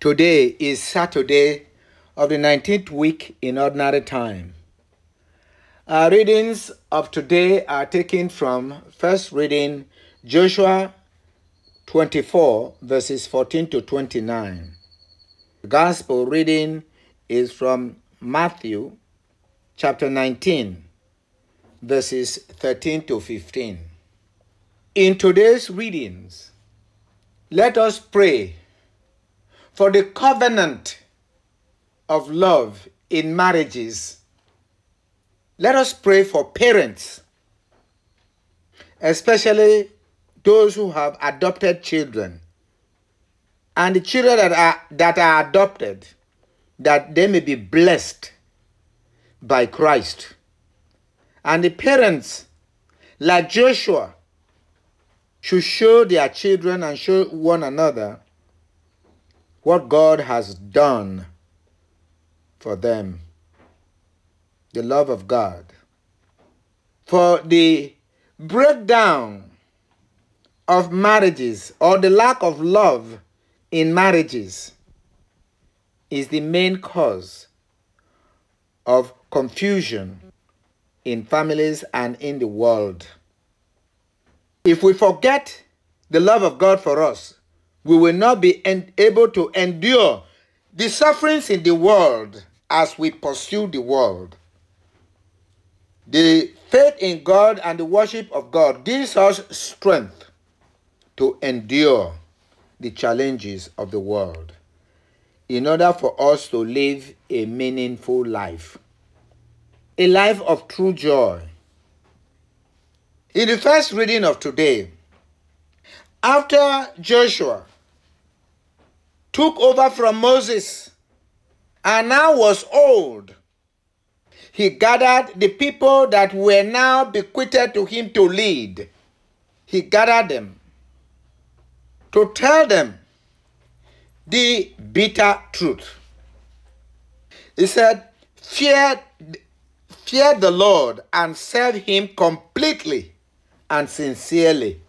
Today is Saturday of the 19th week in Ordinary Time. Our readings of today are taken from first reading Joshua 24, verses 14 to 29. The Gospel reading is from Matthew chapter 19, verses 13 to 15. In today's readings, let us pray for the covenant of love in marriages. Let us pray for parents, especially those who have adopted children and the children that are, that are adopted, that they may be blessed by Christ. And the parents, like Joshua, should show their children and show one another what God has done for them. The love of God. For the breakdown of marriages or the lack of love in marriages is the main cause of confusion in families and in the world. If we forget the love of God for us, we will not be able to endure the sufferings in the world as we pursue the world. The faith in God and the worship of God gives us strength to endure the challenges of the world in order for us to live a meaningful life, a life of true joy. In the first reading of today, after Joshua took over from Moses and now was old, he gathered the people that were now bequeathed to him to lead. He gathered them to tell them the bitter truth. He said, Fear, fear the Lord and serve him completely and sincerely.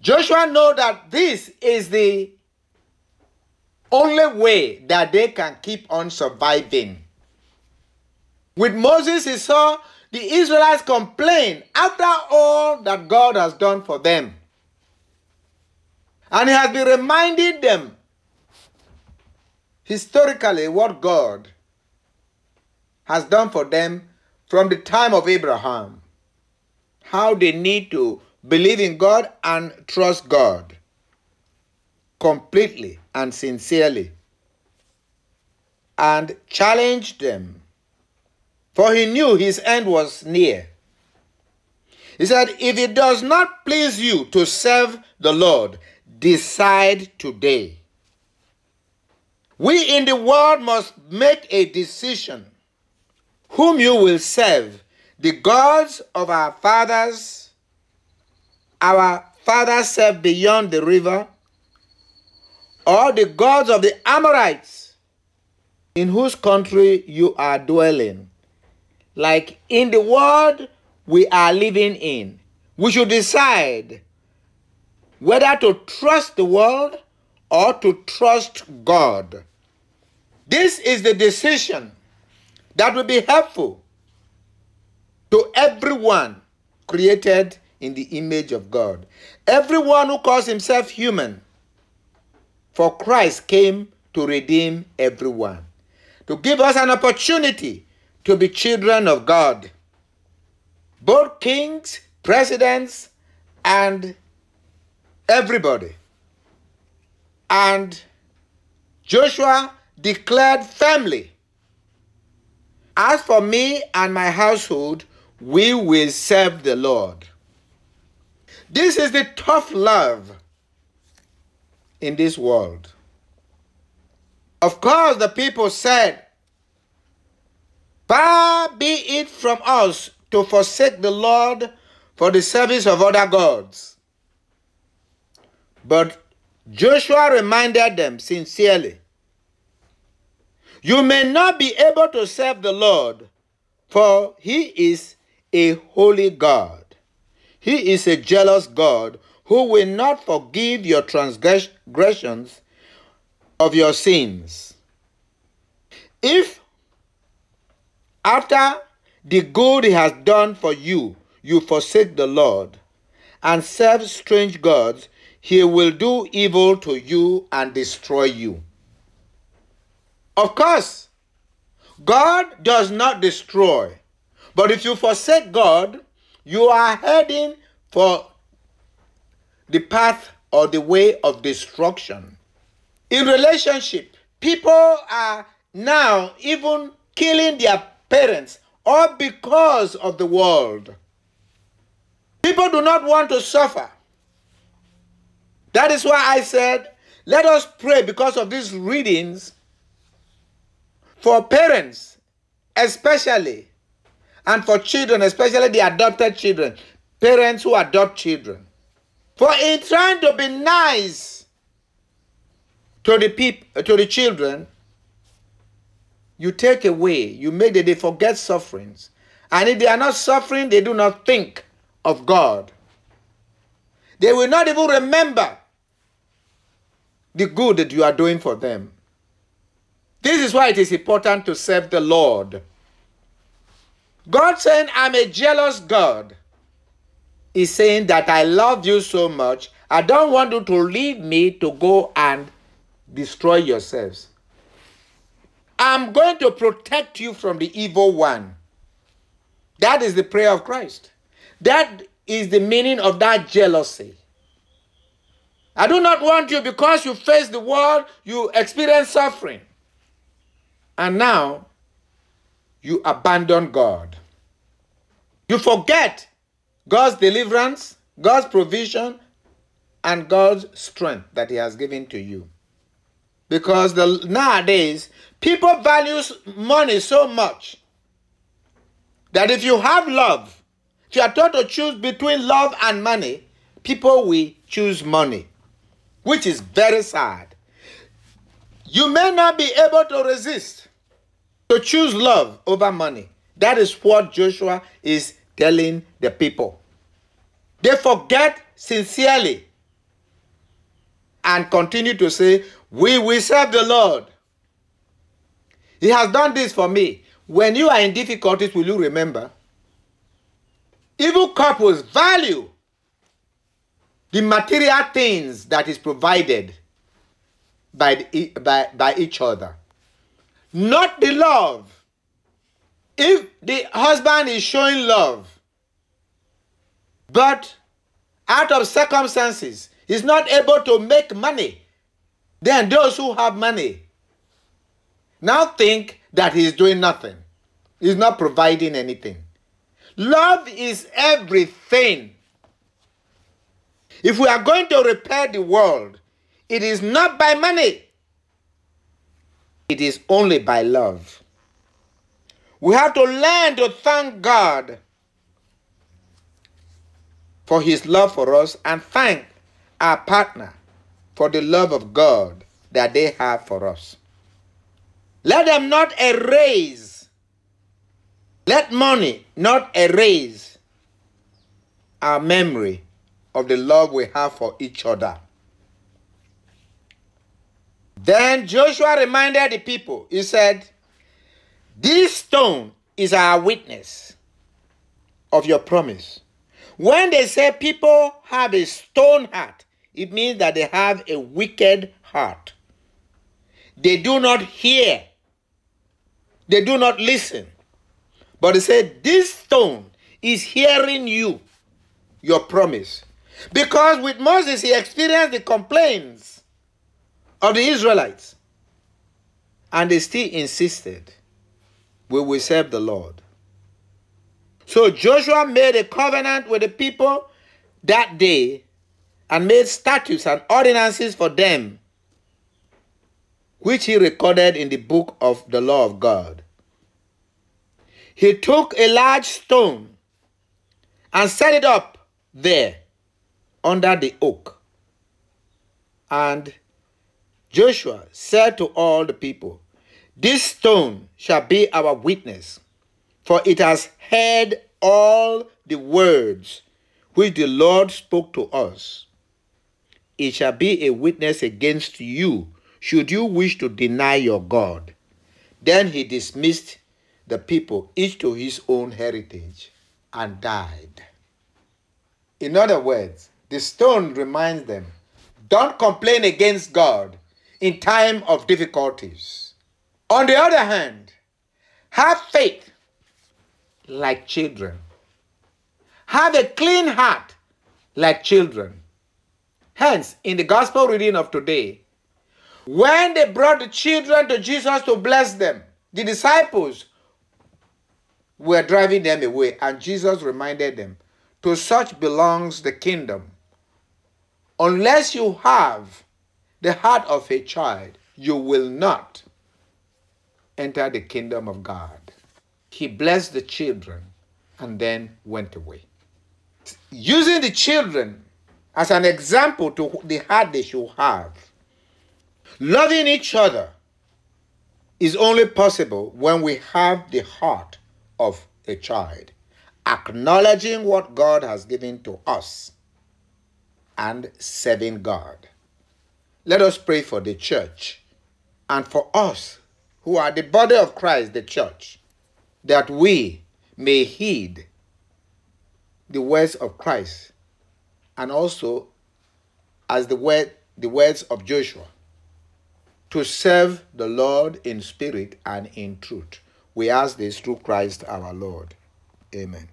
Joshua know that this is the only way that they can keep on surviving. With Moses, he saw the Israelites complain after all that God has done for them. And he has been reminding them historically what God has done for them from the time of Abraham. How they need to believe in God and trust God completely and sincerely and challenged them, for he knew his end was near. He said, If it does not please you to serve the Lord, decide today. We in the world must make a decision whom you will serve the gods of our fathers, our fathers served beyond the river, or the gods of the Amorites in whose country you are dwelling. Like in the world we are living in, we should decide whether to trust the world or to trust God. This is the decision that will be helpful to everyone created in the image of God. Everyone who calls himself human. For Christ came to redeem everyone, to give us an opportunity to be children of God. Both kings, presidents, and everybody. And Joshua declared firmly, As for me and my household, we will serve the Lord. This is the tough love in this world. Of course, the people said, Far be it from us to forsake the Lord for the service of other gods. But Joshua reminded them sincerely You may not be able to serve the Lord, for he is a holy God. He is a jealous God who will not forgive your transgressions of your sins. If after the good he has done for you, you forsake the Lord and serve strange gods, he will do evil to you and destroy you. Of course, God does not destroy, but if you forsake God, you are heading for the path or the way of destruction. In relationship, people are now even killing their parents all because of the world. People do not want to suffer. That is why I said, let us pray because of these readings for parents, especially, and for children, especially the adopted children, parents who adopt children. For in trying to be nice to the people, to the children, you take away, you make that they forget sufferings. And if they are not suffering, they do not think of God. They will not even remember the good that you are doing for them. This is why it is important to serve the Lord. God saying, I'm a jealous God, is saying that I love you so much, I don't want you to leave me to go and destroy yourselves. I'm going to protect you from the evil one. That is the prayer of Christ. That is the meaning of that jealousy. I do not want you because you face the world, you experience suffering. And now you abandon God. You forget God's deliverance, God's provision, and God's strength that He has given to you. Because the, nowadays, people value money so much that if you have love, if you are taught to choose between love and money, people will choose money, which is very sad. You may not be able to resist to choose love over money. That is what Joshua is telling the people. They forget sincerely and continue to say, We will serve the Lord. He has done this for me. When you are in difficulties, will you remember? Evil couples value the material things that is provided by, the, by, by each other not the love. If the husband is showing love, but out of circumstances, he's not able to make money, then those who have money now think that he's doing nothing. He's not providing anything. Love is everything. If we are going to repair the world, it is not by money. It is only by love. We have to learn to thank God for his love for us and thank our partner for the love of God that they have for us. Let them not erase, let money not erase our memory of the love we have for each other. Then Joshua reminded the people, he said, This stone is our witness of your promise. When they say people have a stone heart, it means that they have a wicked heart. They do not hear, they do not listen. But they said, This stone is hearing you, your promise. Because with Moses, he experienced the complaints of the Israelites. And they still insisted, we will serve the Lord. So Joshua made a covenant with the people that day and made statutes and ordinances for them, which he recorded in the book of the law of God. He took a large stone and set it up there under the oak. And Joshua said to all the people, This stone shall be our witness, for it has heard all the words which the Lord spoke to us. It shall be a witness against you should you wish to deny your God? Then he dismissed the people, each to his own heritage, and died. In other words, the stone reminds them don't complain against God in time of difficulties. On the other hand, have faith like children. Have a clean heart like children. Hence, in the gospel reading of today, when they brought the children to Jesus to bless them, the disciples were driving them away, and Jesus reminded them, To such belongs the kingdom. Unless you have the heart of a child, you will not enter the kingdom of God. He blessed the children and then went away. Using the children as an example to the heart they should have. Loving each other is only possible when we have the heart of a child, acknowledging what God has given to us and serving God. Let us pray for the church and for us who are the body of Christ, the church, that we may heed the words of Christ and also as the word the words of Joshua to serve the Lord in spirit and in truth. We ask this through Christ our Lord. Amen.